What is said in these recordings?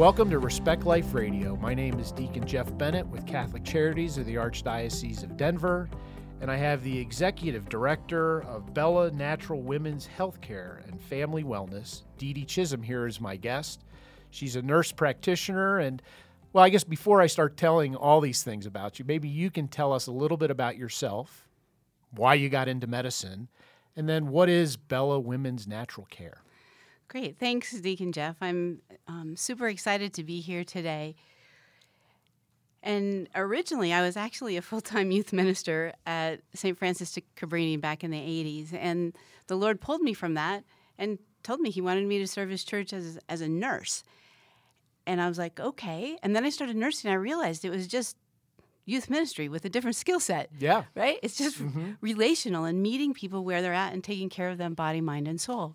Welcome to Respect Life Radio. My name is Deacon Jeff Bennett with Catholic Charities of the Archdiocese of Denver, and I have the Executive Director of Bella Natural Women's Healthcare and Family Wellness, Dee Dee Chisholm, here as my guest. She's a nurse practitioner, and well, I guess before I start telling all these things about you, maybe you can tell us a little bit about yourself, why you got into medicine, and then what is Bella Women's Natural Care? Great. Thanks, Deacon Jeff. I'm um, super excited to be here today. And originally, I was actually a full time youth minister at St. Francis de Cabrini back in the 80s. And the Lord pulled me from that and told me He wanted me to serve His church as, as a nurse. And I was like, okay. And then I started nursing. I realized it was just youth ministry with a different skill set. Yeah. Right? It's just mm-hmm. relational and meeting people where they're at and taking care of them body, mind, and soul.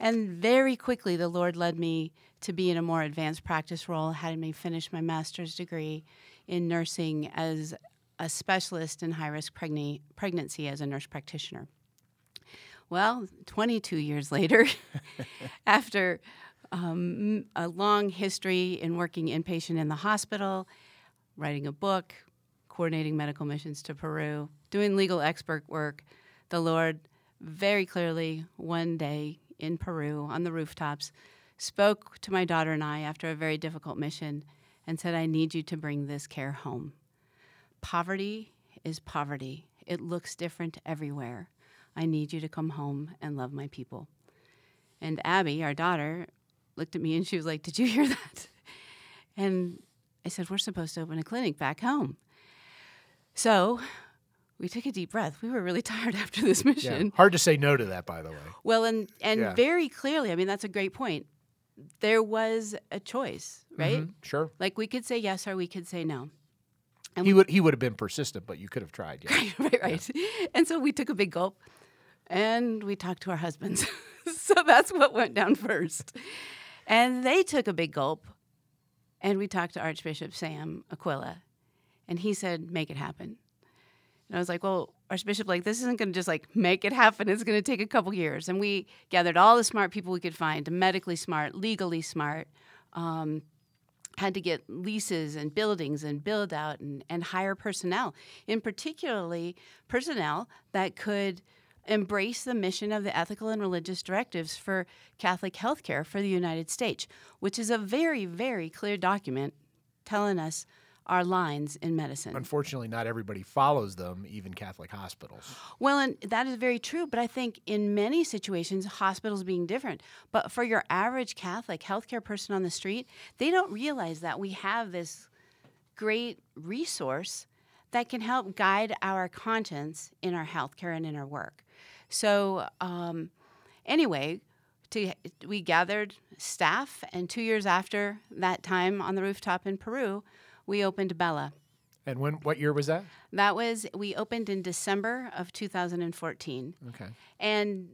And very quickly, the Lord led me to be in a more advanced practice role, had me finish my master's degree in nursing as a specialist in high risk pregn- pregnancy as a nurse practitioner. Well, 22 years later, after um, a long history in working inpatient in the hospital, writing a book, coordinating medical missions to Peru, doing legal expert work, the Lord very clearly one day in Peru on the rooftops spoke to my daughter and I after a very difficult mission and said, I need you to bring this care home. Poverty is poverty, it looks different everywhere. I need you to come home and love my people. And Abby, our daughter, looked at me and she was like, Did you hear that? And I said, We're supposed to open a clinic back home. So we took a deep breath. We were really tired after this mission. Yeah. Hard to say no to that, by the way. Well, and and yeah. very clearly, I mean, that's a great point. There was a choice, right? Mm-hmm. Sure. Like we could say yes or we could say no. And he we, would he would have been persistent, but you could have tried. Yeah. right, right, right. Yeah. And so we took a big gulp, and we talked to our husbands. so that's what went down first. And they took a big gulp, and we talked to Archbishop Sam Aquila, and he said, "Make it happen." And I was like, well, Archbishop, like, this isn't going to just like make it happen. It's going to take a couple years. And we gathered all the smart people we could find, medically smart, legally smart, um, had to get leases and buildings and build out and, and hire personnel, in particularly personnel that could embrace the mission of the ethical and religious directives for Catholic healthcare for the United States, which is a very, very clear document telling us our lines in medicine. Unfortunately, not everybody follows them, even Catholic hospitals. Well, and that is very true, but I think in many situations, hospitals being different. But for your average Catholic healthcare person on the street, they don't realize that we have this great resource that can help guide our conscience in our healthcare and in our work. So, um, anyway, to, we gathered staff, and two years after that time on the rooftop in Peru, we opened Bella. And when what year was that? That was we opened in December of 2014. Okay. And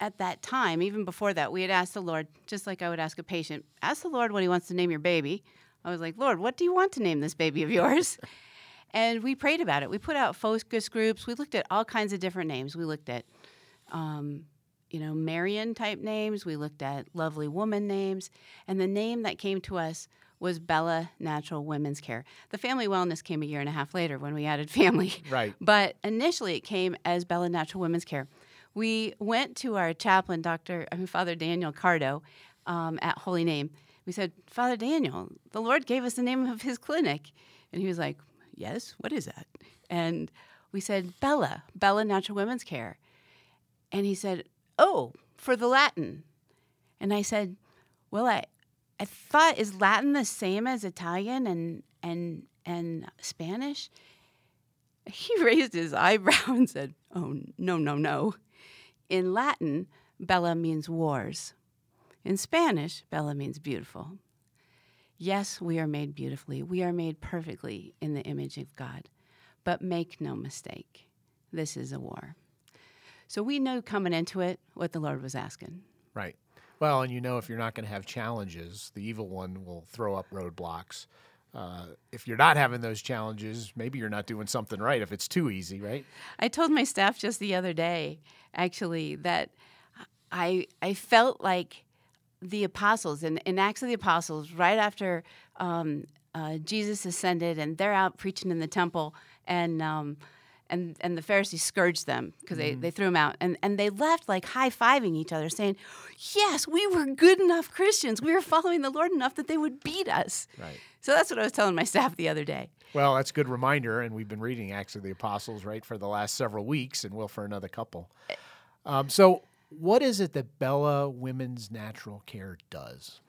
at that time, even before that, we had asked the Lord, just like I would ask a patient, ask the Lord what he wants to name your baby. I was like, Lord, what do you want to name this baby of yours? and we prayed about it. We put out focus groups. We looked at all kinds of different names. We looked at, um, you know, Marian type names. We looked at lovely woman names. And the name that came to us was Bella Natural Women's Care. The family wellness came a year and a half later when we added family. Right. But initially it came as Bella Natural Women's Care. We went to our chaplain, Dr. I mean, Father Daniel Cardo, um, at Holy Name. We said, Father Daniel, the Lord gave us the name of his clinic. And he was like, Yes, what is that? And we said, Bella, Bella Natural Women's Care. And he said, Oh, for the Latin. And I said, Well, I, I thought is Latin the same as Italian and and and Spanish? He raised his eyebrow and said, "Oh, no, no, no. In Latin, bella means wars. In Spanish, bella means beautiful. Yes, we are made beautifully. We are made perfectly in the image of God. But make no mistake, this is a war." So we knew coming into it what the Lord was asking. Right. Well, and you know, if you're not going to have challenges, the evil one will throw up roadblocks. Uh, if you're not having those challenges, maybe you're not doing something right if it's too easy, right? I told my staff just the other day, actually, that I I felt like the apostles in, in Acts of the Apostles, right after um, uh, Jesus ascended, and they're out preaching in the temple, and um, and and the Pharisees scourged them because they, Mm-hmm. they threw them out, and and they left like high fiving each other, saying, "Yes, we were good enough Christians. We were following the Lord enough that they would beat us." Right. So that's what I was telling my staff the other day. Well, that's a good reminder, and we've been reading Acts of the Apostles right for the last several weeks, and will for another couple. Um, so, what is it that Bella Women's Natural Care does?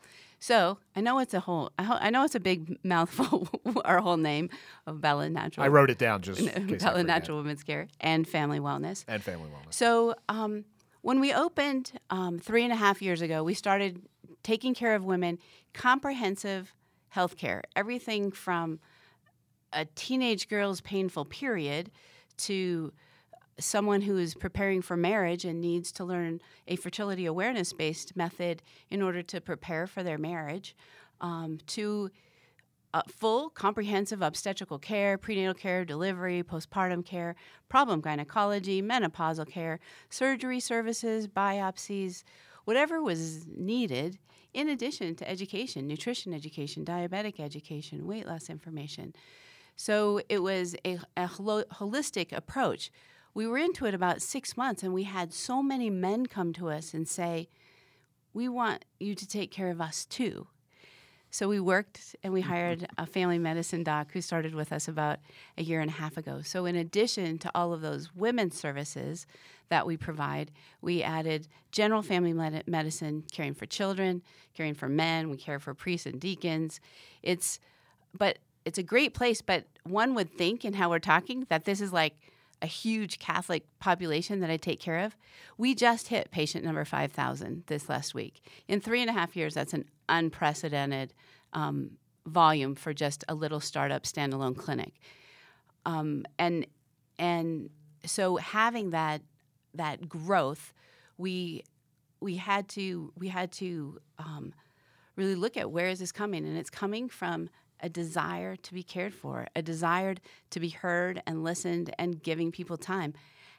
So I know it's a whole. I know it's a big mouthful. our whole name of Bella Natural. I wrote it down just in case I Bella. Natural Women's Care and Family Wellness. and family wellness. So um, when we opened um, three and a half years ago, we started taking care of women, comprehensive health care, everything from a teenage girl's painful period to someone who is preparing for marriage and needs to learn a fertility awareness based method in order to prepare for their marriage, um, to uh, full comprehensive obstetrical care, prenatal care, delivery, postpartum care, problem gynecology, menopausal care, surgery services, biopsies, whatever was needed, in addition to education, nutrition education, diabetic education, weight loss information. So it was a, a holistic approach. We were into it about six months, and we had so many men come to us and say, We want you to take care of us too. So we worked and we mm-hmm. hired a family medicine doc who started with us about a year and a half ago. So, in addition to all of those women's services that we provide, we added general family med- medicine, caring for children, caring for men. We care for priests and deacons. It's, but it's a great place. But one would think, in how we're talking, that this is like a huge Catholic population that I take care of. We just hit patient number 5,000 this last week. In three and a half years, that's an unprecedented um, volume for just a little startup standalone clinic. Um, and and so having that that growth, we we had to we had to um, really look at where is this coming, and it's coming from a desire to be cared for, a desire to be heard and listened, and giving people time.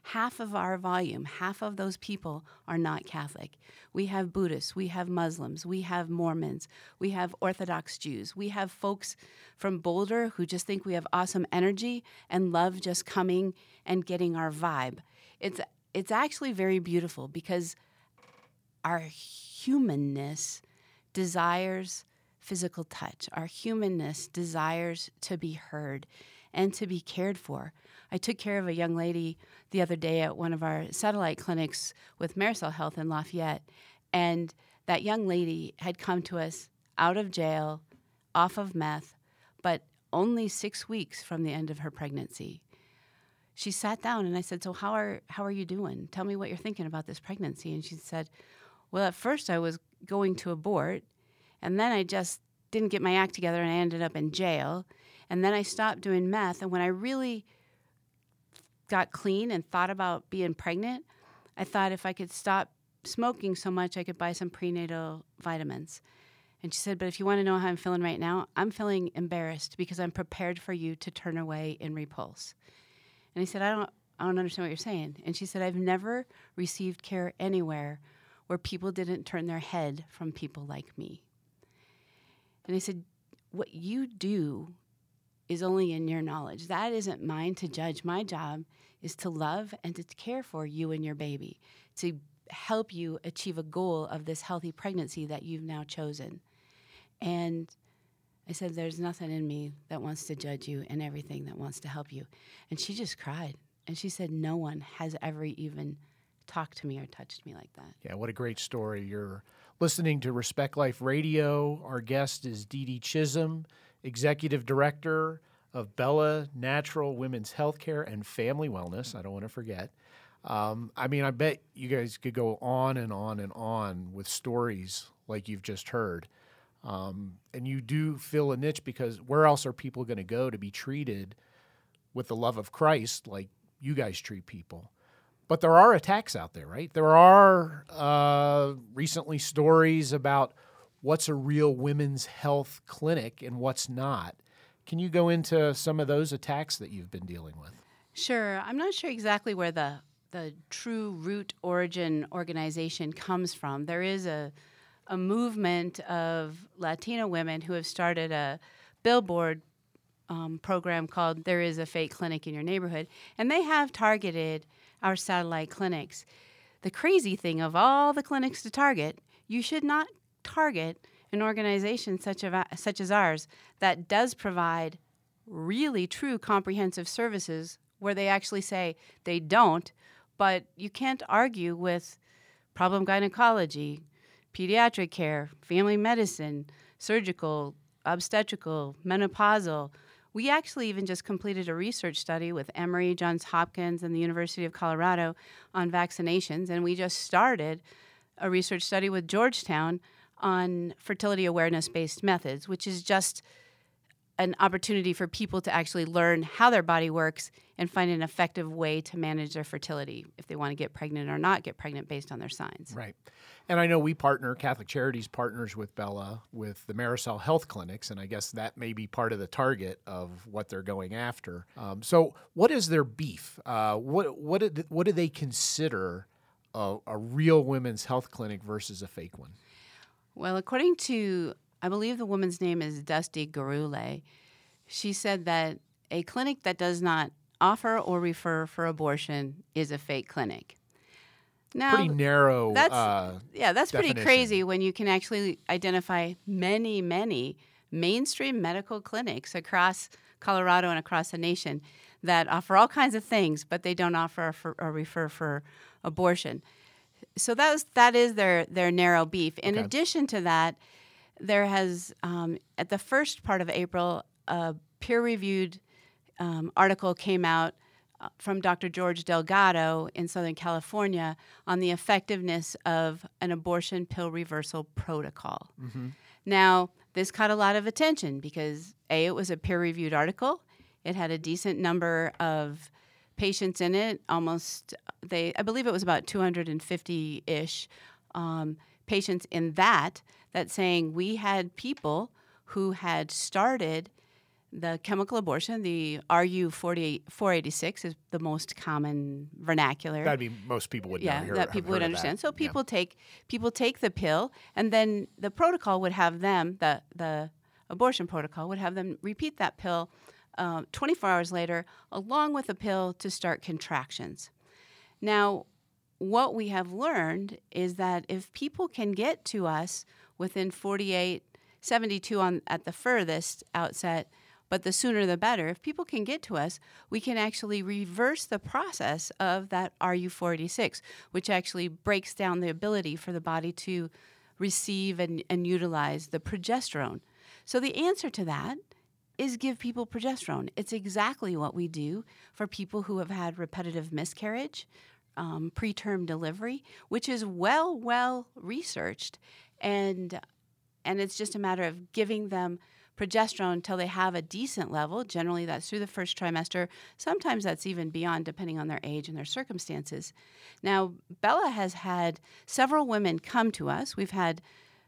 Half of our volume, half of those people are not Catholic. We have Buddhists, we have Muslims, we have Mormons, we have Orthodox Jews, we have folks from Boulder who just think we have awesome energy and love just coming and getting our vibe. It's it's actually very beautiful because our humanness desires physical touch. Our humanness desires to be heard and to be cared for. I took care of a young lady the other day at one of our satellite clinics with Marisol Health in Lafayette, and that young lady had come to us out of jail, off of meth, but only six weeks from the end of her pregnancy. She sat down and I said, "So how are how are you doing? Tell me what you're thinking about this pregnancy." And she said, "Well, at first I was going to abort, and then I just didn't get my act together and I ended up in jail. And then I stopped doing meth. And when I really got clean and thought about being pregnant, I thought if I could stop smoking so much, I could buy some prenatal vitamins. And she said, But if you want to know how I'm feeling right now, I'm feeling embarrassed because I'm prepared for you to turn away in repulse. And I said, I don't, I don't understand what you're saying. And she said, I've never received care anywhere where people didn't turn their head from people like me. And I said, What you do is only in your knowledge. That isn't mine to judge. My job is to love and to care for you and your baby, to help you achieve a goal of this healthy pregnancy that you've now chosen. And I said, There's nothing in me that wants to judge you and everything that wants to help you. And she just cried. And she said, No one has ever even talked to me or touched me like that. Yeah, what a great story. You're listening to Respect Life Radio. Our guest is Dee Dee Chisholm, Executive Director of Bella Natural Women's Healthcare and Family Wellness. I don't want to forget. Um, I mean, I bet you guys could go on and on and on with stories like you've just heard. Um, and you do fill a niche because where else are people going to go to be treated with the love of Christ like you guys treat people? But there are attacks out there, right? There are uh, recently stories about what's a real women's health clinic and what's not. Can you go into some of those attacks that you've been dealing with? Sure. I'm not sure exactly where the the true root origin organization comes from. There is a a movement of Latina women who have started a billboard um, program called There is a Fake Clinic in Your Neighborhood, and they have targeted our satellite clinics. The crazy thing of all the clinics to target, you should not target an organization such, of, such as ours that does provide really true comprehensive services where they actually say they don't, but you can't argue with problem gynecology, pediatric care, family medicine, surgical, obstetrical, menopausal. We actually even just completed a research study with Emory, Johns Hopkins, and the University of Colorado on vaccinations, and we just started a research study with Georgetown on fertility awareness based methods, which is just an opportunity for people to actually learn how their body works and find an effective way to manage their fertility if they want to get pregnant or not get pregnant based on their signs. Right. And I know we partner, Catholic Charities partners with Bella with the Marisol Health Clinics, and I guess that may be part of the target of what they're going after. Um, so, what is their beef? Uh, what what did, what do they consider a, a real women's health clinic versus a fake one? Well, according to I believe the woman's name is Dusti Gurule. She said that a clinic that does not offer or refer for abortion is a fake clinic. Now, pretty narrow. That's uh, yeah, that's definition. pretty crazy when you can actually identify many, many mainstream medical clinics across Colorado and across the nation that offer all kinds of things, but they don't offer or, or refer for abortion. So that was that is their their narrow beef. In Okay. addition to that, there has um, at the first part of April a peer-reviewed um, article came out uh, from Dr. George Delgado in Southern California on the effectiveness of an abortion pill reversal protocol. Now, this caught a lot of attention because A, it was a peer reviewed article, it had a decent number of patients in it, almost, they, I believe it was about 250 ish um, patients in that, that saying we had people who had started the chemical abortion, the RU 48 486 is the most common vernacular That'd be most people would know. yeah, hear- that people would understand. So Yeah. people take people take the pill, and then the protocol would have them the the abortion protocol would have them repeat that pill uh, 24 hours later, along with a pill to start contractions. Now, what we have learned is that if people can get to us within 48, 72 on at the furthest outset, but the sooner the better. If people can get to us, we can actually reverse the process of that RU486, which actually breaks down the ability for the body to receive and, and utilize the progesterone. So the answer to that is give people progesterone. It's exactly what we do for people who have had repetitive miscarriage, um, preterm delivery, which is well, well researched, and and it's just a matter of giving them progesterone until they have a decent level. Generally, that's through the first trimester. Sometimes that's even beyond, depending on their age and their circumstances. Now, Bella has had several women come to us. We've had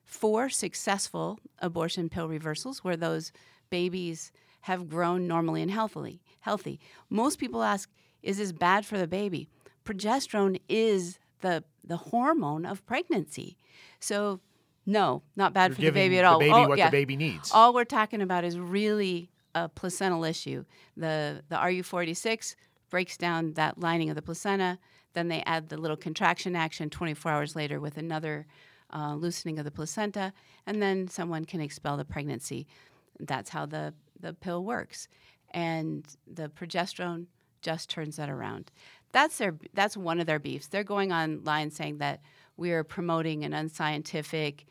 four successful abortion pill reversals where those babies have grown normally and healthily. Healthy. Most people ask, "Is this bad for the baby?" Progesterone is the the hormone of pregnancy. So, no, not bad You're for the baby at all. The baby Oh, what yeah. the baby needs. All we're talking about is really a placental issue. The the RU46 breaks down that lining of the placenta. Then they add the little contraction action 24 hours later with another uh, loosening of the placenta, and then someone can expel the pregnancy. That's how the the pill works, and the progesterone just turns that around. That's their that's one of their beefs. They're going online saying that we are promoting an unscientific,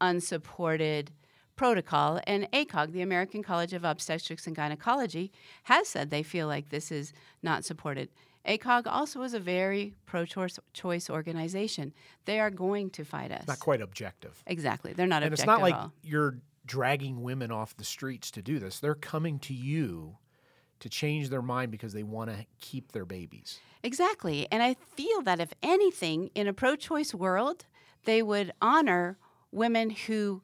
unsupported protocol. And ACOG, the American College of Obstetrics and Gynecology, has said they feel like this is not supported. ACOG also is a very pro choice organization. They are going to fight us. not quite objective. Exactly. They're not and it's not like you're dragging women off the streets to do this. They're coming to you to change their mind because they want to keep their babies. Exactly. And I feel that if anything, in a pro choice world, they would honor women who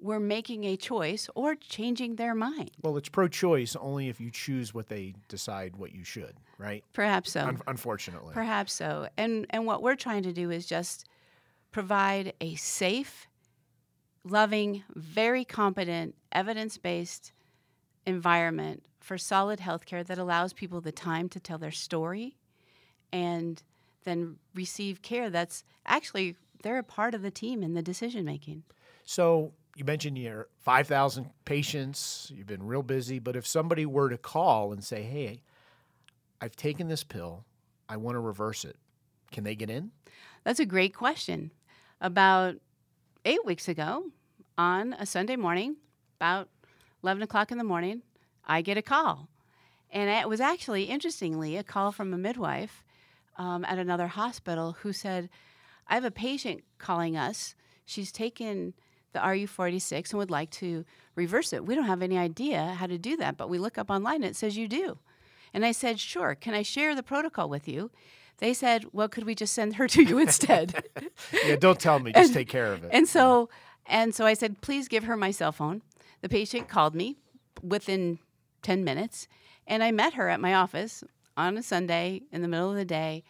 were making a choice or changing their mind. Well, it's pro-choice only if you choose what they decide what you should, right? Perhaps so. Un- unfortunately. Perhaps so. And and what we're trying to do is just provide a safe loving, very competent, evidence based environment for solid healthcare that allows people the time to tell their story and then receive care that's actually they're a part of the team in the decision making. So you mentioned you're 5,000 patients, you've been real busy, but if somebody were to call and say, hey, I've taken this pill, I want to reverse it, can they get in? That's a great question. About eight weeks ago, on a Sunday morning, about 11 o'clock in the morning, I get a call. And it was actually, interestingly, a call from a midwife um, at another hospital who said, I have a patient calling us. She's taken the RU486 and would like to reverse it. We don't have any idea how to do that, but we look up online and it says you do. And I said, Sure, can I share the protocol with you? They said, Well, could we just send her to you instead? yeah, don't tell me, just and, take care of it. And so and so I said, Please give her my cell phone. The patient called me within 10 minutes, and I met her at my office on a Sunday in the middle of the day.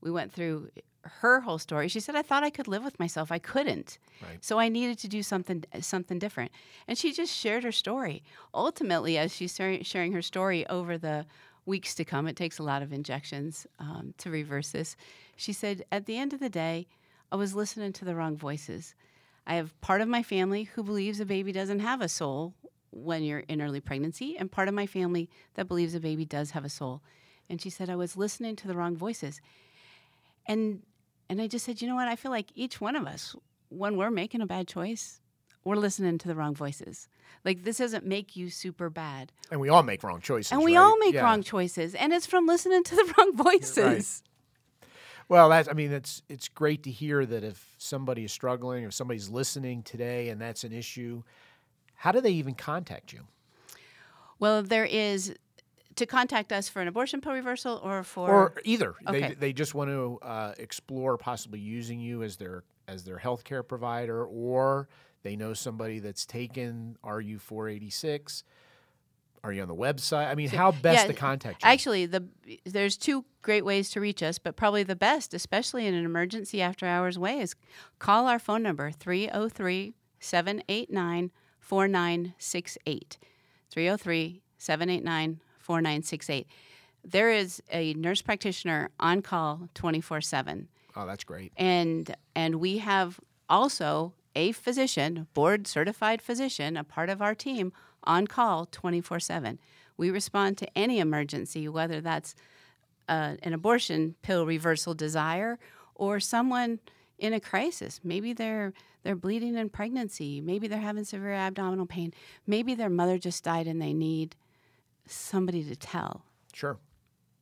We went through her whole story. She said, "I thought I could live with myself. I couldn't. Right. So I needed to do something something different." And she just shared her story. Ultimately, as she's sharing her story over the weeks to come, it takes a lot of injections um, to reverse this. She said, "At the end of the day, I was listening to the wrong voices. I have part of my family who believes a baby doesn't have a soul when you're in early pregnancy, and part of my family that believes a baby does have a soul." And she said, "I was listening to the wrong voices." And and I just said, you know what? I feel like each one of us, when we're making a bad choice, we're listening to the wrong voices. Like this doesn't make you super bad. And we all make wrong choices. And we right? all make yeah. wrong choices, and it's from listening to the wrong voices. Right. Well, that's I mean, it's it's great to hear that if somebody is struggling, if somebody's listening today, and that's an issue, how do they even contact you? Well, there is to contact us for an abortion pill reversal or for or either okay. they, they just want to uh, explore possibly using you as their as their healthcare provider or they know somebody that's taken RU 486 are you on the website? I mean, how best yeah, to contact you? Actually, the there's two great ways to reach us, but probably the best, especially in an emergency after hours way, is call our phone number 303 789 4968. 303 789 4968. There is a nurse practitioner on call 24 7. Oh, that's great. And and we have also a physician, board certified physician, a part of our team on call 24 7. We respond to any emergency, whether that's uh, an abortion pill reversal desire or someone in a crisis. Maybe they're they're bleeding in pregnancy. Maybe they're having severe abdominal pain. Maybe their mother just died and they need somebody to tell. Sure.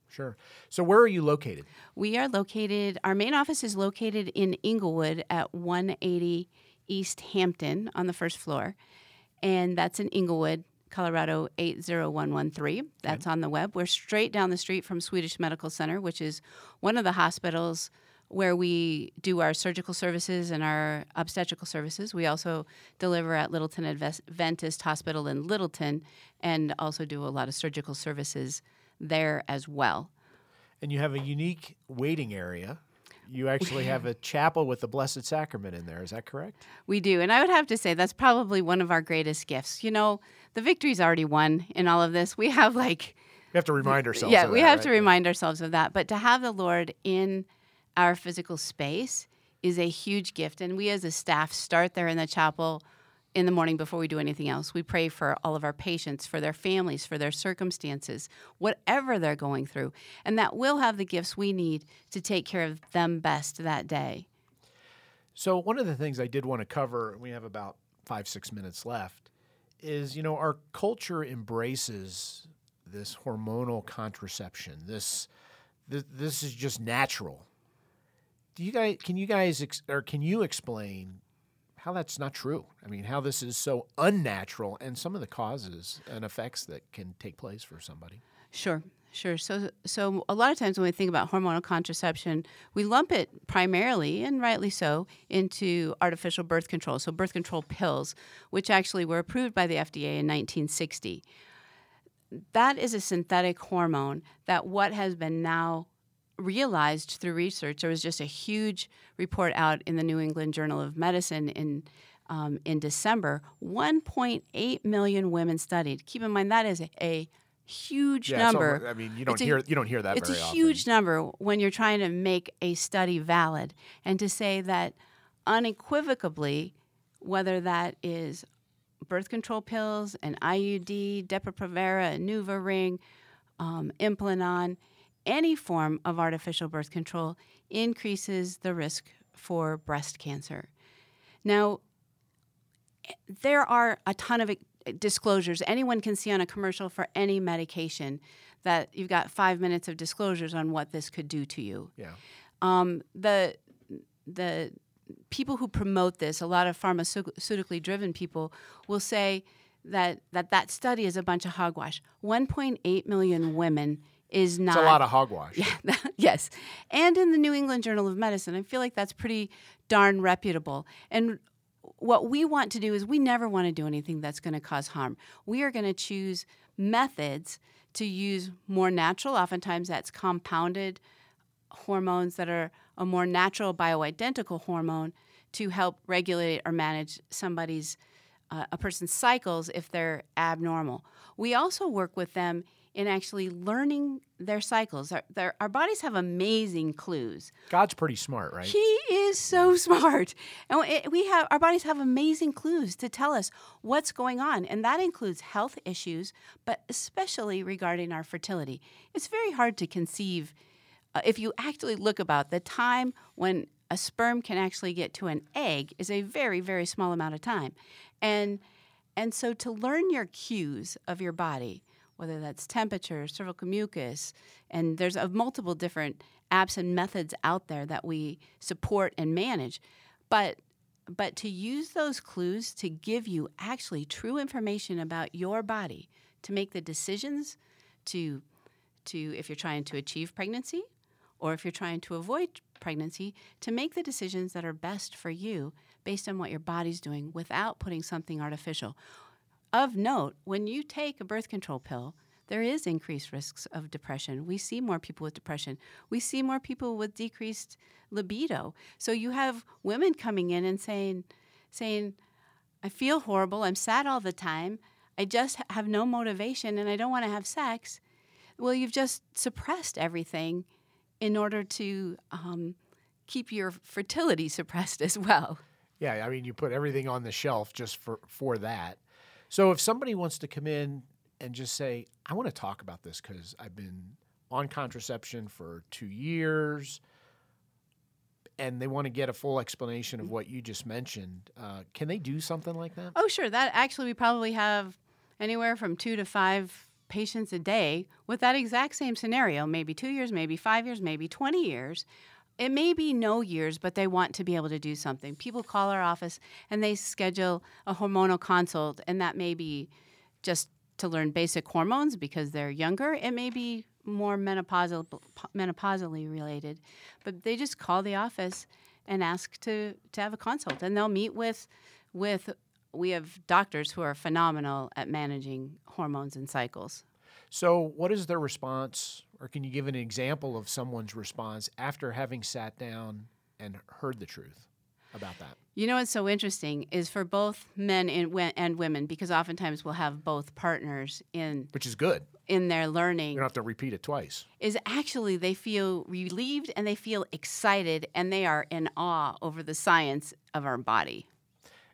Sure. So, where are you located? We are located, our main office is located in Englewood at 180 East Hampton on the first floor. And that's in Englewood, Colorado 80113. That's okay. on the web. We're straight down the street from Swedish Medical Center, which is one of the hospitals where we do our surgical services and our obstetrical services. We also deliver at Littleton Adventist Hospital in Littleton and also do a lot of surgical services there as well. And you have a unique waiting area. You actually have a chapel with the Blessed Sacrament in there. Is that correct? We do. And I would have to say that's probably one of our greatest gifts. You know, the victory's already won in all of this. We have like. We have to remind ourselves yeah, we that, have right? to remind ourselves of that. But to have the Lord in our physical space is a huge gift. And we as a staff start there in the chapel in the morning before we do anything else. We pray for all of our patients, for their families, for their circumstances, whatever they're going through. And that will have the gifts we need to take care of them best that day. So, one of the things I did want to cover, and we have about five, six minutes left, is you know, our culture embraces this hormonal contraception. This, this, this is just natural do you guys can you guys ex, or can you explain how that's not true? I mean, how this is so unnatural and some of the causes and effects that can take place for somebody. Sure. Sure. So, so a lot of times when we think about hormonal contraception, we lump it primarily, and rightly so, into artificial birth control. So, birth control pills, which actually were approved by the FDA in 1960. That is a synthetic hormone that what has been now realized through research, there was just a huge report out in the New England Journal of Medicine in um, in December, 1.8 million women studied. Keep in mind that is a, a huge Yeah, number. I mean, you don't a- hear you don't hear that it's a often. huge number when you're trying to make a study valid and to say that unequivocally whether that is birth control pills an iud depo-provera nuvaring um, implanon any form of artificial birth control increases the risk for breast cancer now there are a ton of disclosures anyone can see on a commercial for any medication that you've got five minutes of disclosures on what this could do to you. Yeah. Um, the the people who promote this, a lot of pharmaceutically driven people, will say that that, that study is a bunch of hogwash. 1.8 million women is not It's a lot of hogwash. yeah, yes. And in the New England Journal of Medicine, I feel like that's pretty darn reputable. And what we want to do is we never want to do anything that's going to cause harm. We are going to choose methods to use more natural, oftentimes that's compounded hormones that are a more natural bioidentical hormone to help regulate or manage somebody's uh, a person's cycles if they're abnormal. We also work with them in actually learning their cycles. Our, their, our bodies have amazing clues. God's pretty smart, right? He is so smart, and we have our bodies have amazing clues to tell us what's going on, and that includes health issues, but especially regarding our fertility. It's very hard to conceive uh, if you actually look about the time when a sperm can actually get to an egg is a very very small amount of time, and and so to learn your cues of your body whether that's temperature, cervical mucus, and there's a multiple different apps and methods out there that we support and manage. But but to use those clues to give you actually true information about your body to make the decisions to to if you're trying to achieve pregnancy or if you're trying to avoid pregnancy to make the decisions that are best for you based on what your body's doing without putting something artificial of note, when you take a birth control pill, there is increased risks of depression. We see more people with depression. We see more people with decreased libido. So you have women coming in and saying, saying, I feel horrible. I'm sad all the time. I just have no motivation and I don't want to have sex. Well, you've just suppressed everything in order to um, keep your fertility suppressed as well. Yeah, I mean, you put everything on the shelf just for for that. So if somebody wants to come in and just say, "I want to talk about this because I've been on contraception for two years," and they want to get a full explanation of what you just mentioned, uh, can they do something like that? Oh, sure. That actually, we probably have anywhere from two to five patients a day with that exact same scenario maybe two years, maybe five years, maybe 20 years. It may be no years, but they want to be able to do something. People call our office and they schedule a hormonal consult, and that may be just to learn basic hormones because they're younger. It may be more menopausal, menopausally related, but they just call the office and ask to, to have a consult, and they'll meet with with we have doctors who are phenomenal at managing hormones and cycles. So, what is their response, or can you give an example of someone's response after having sat down and heard the truth about that? You know what's so interesting is for both men and, and women, because oftentimes we'll have both partners in Which is good. in their learning. You don't have to repeat it twice. is actually they feel relieved and they feel excited and they are in awe over the science of our body.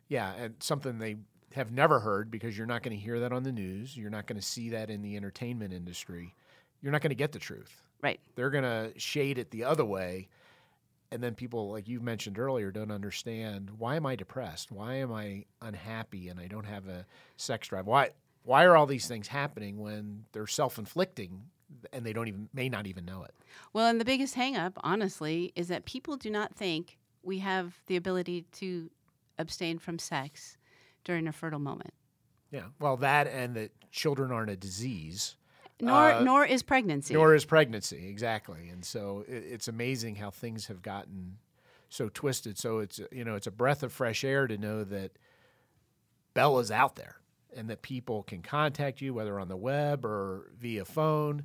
Yeah, and something they have never heard because you're not going to hear that on the news. You're not going to see that in the entertainment industry. You're not going to get the truth. Right. They're going to shade it the other way. And then people, like you mentioned earlier, don't understand why am I depressed? Why am I unhappy and I don't have a sex drive? Why why are all these things happening when they're self-inflicting and they don't even may not even know it? Well, and the biggest hangup, honestly, is that people do not think we have the ability to abstain from sex during a fertile moment. Yeah. Well, that and that children aren't a disease. Nor, Uh, nor is pregnancy. Nor is pregnancy, exactly. And so it, it's amazing how things have gotten so twisted. So it's you know it's a breath of fresh air to know that Bella's out there and that people can contact you whether on the web or via phone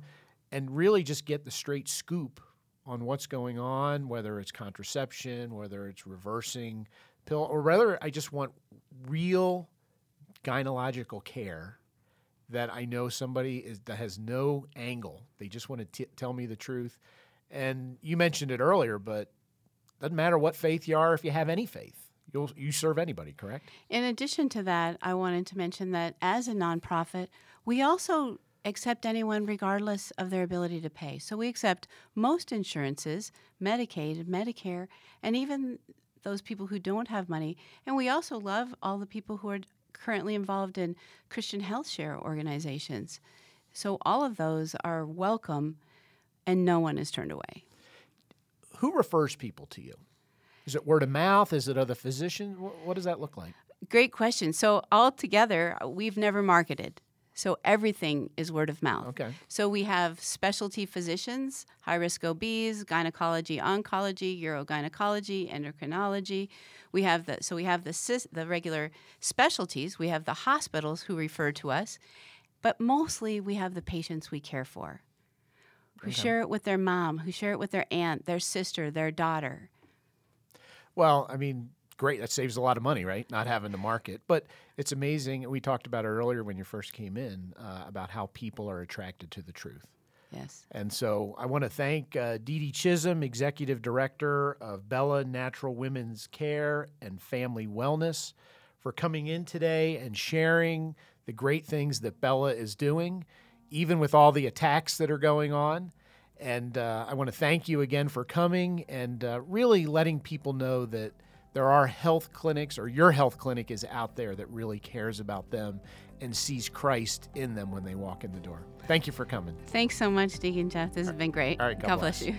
and really just get the straight scoop on what's going on, whether it's contraception, whether it's reversing pill, or rather, I just want real gynecological care that I know somebody is that has no angle. They just want to t- tell me the truth. And you mentioned it earlier, but doesn't matter what faith you are if you have any faith. You'll you serve anybody, correct? In addition to that, I wanted to mention that as a nonprofit, we also accept anyone regardless of their ability to pay. So we accept most insurances, Medicaid, Medicare, and even those people who don't have money. And we also love all the people who are currently involved in Christian health share organizations. So all of those are welcome and no one is turned away. Who refers people to you? Is it word of mouth? Is it other physicians? What does that look like? Great question. So altogether, we've never marketed. So everything is word of mouth. Okay. So we have specialty physicians, high risk OBs, gynecology, oncology, urogynecology, endocrinology. We have the so we have the the regular specialties. We have the hospitals who refer to us, but mostly we have the patients we care for, who okay. share it with their mom, who share it with their aunt, their sister, their daughter. Well, I mean, great. That saves a lot of money, right? Not having to market. But it's amazing. We talked about it earlier when you first came in uh, about how people are attracted to the truth. Yes. And so I want to thank uh, Dee Dee Chisholm, Executive Director of Bella Natural Women's Care and Family Wellness, for coming in today and sharing the great things that Bella is doing, even with all the attacks that are going on. And uh, I want to thank you again for coming and uh, really letting people know that there are health clinics or your health clinic is out there that really cares about them and sees Christ in them when they walk in the door. Thank you for coming. Thanks so much, Deacon Jeff. This has been great. All right, God, God bless. bless you.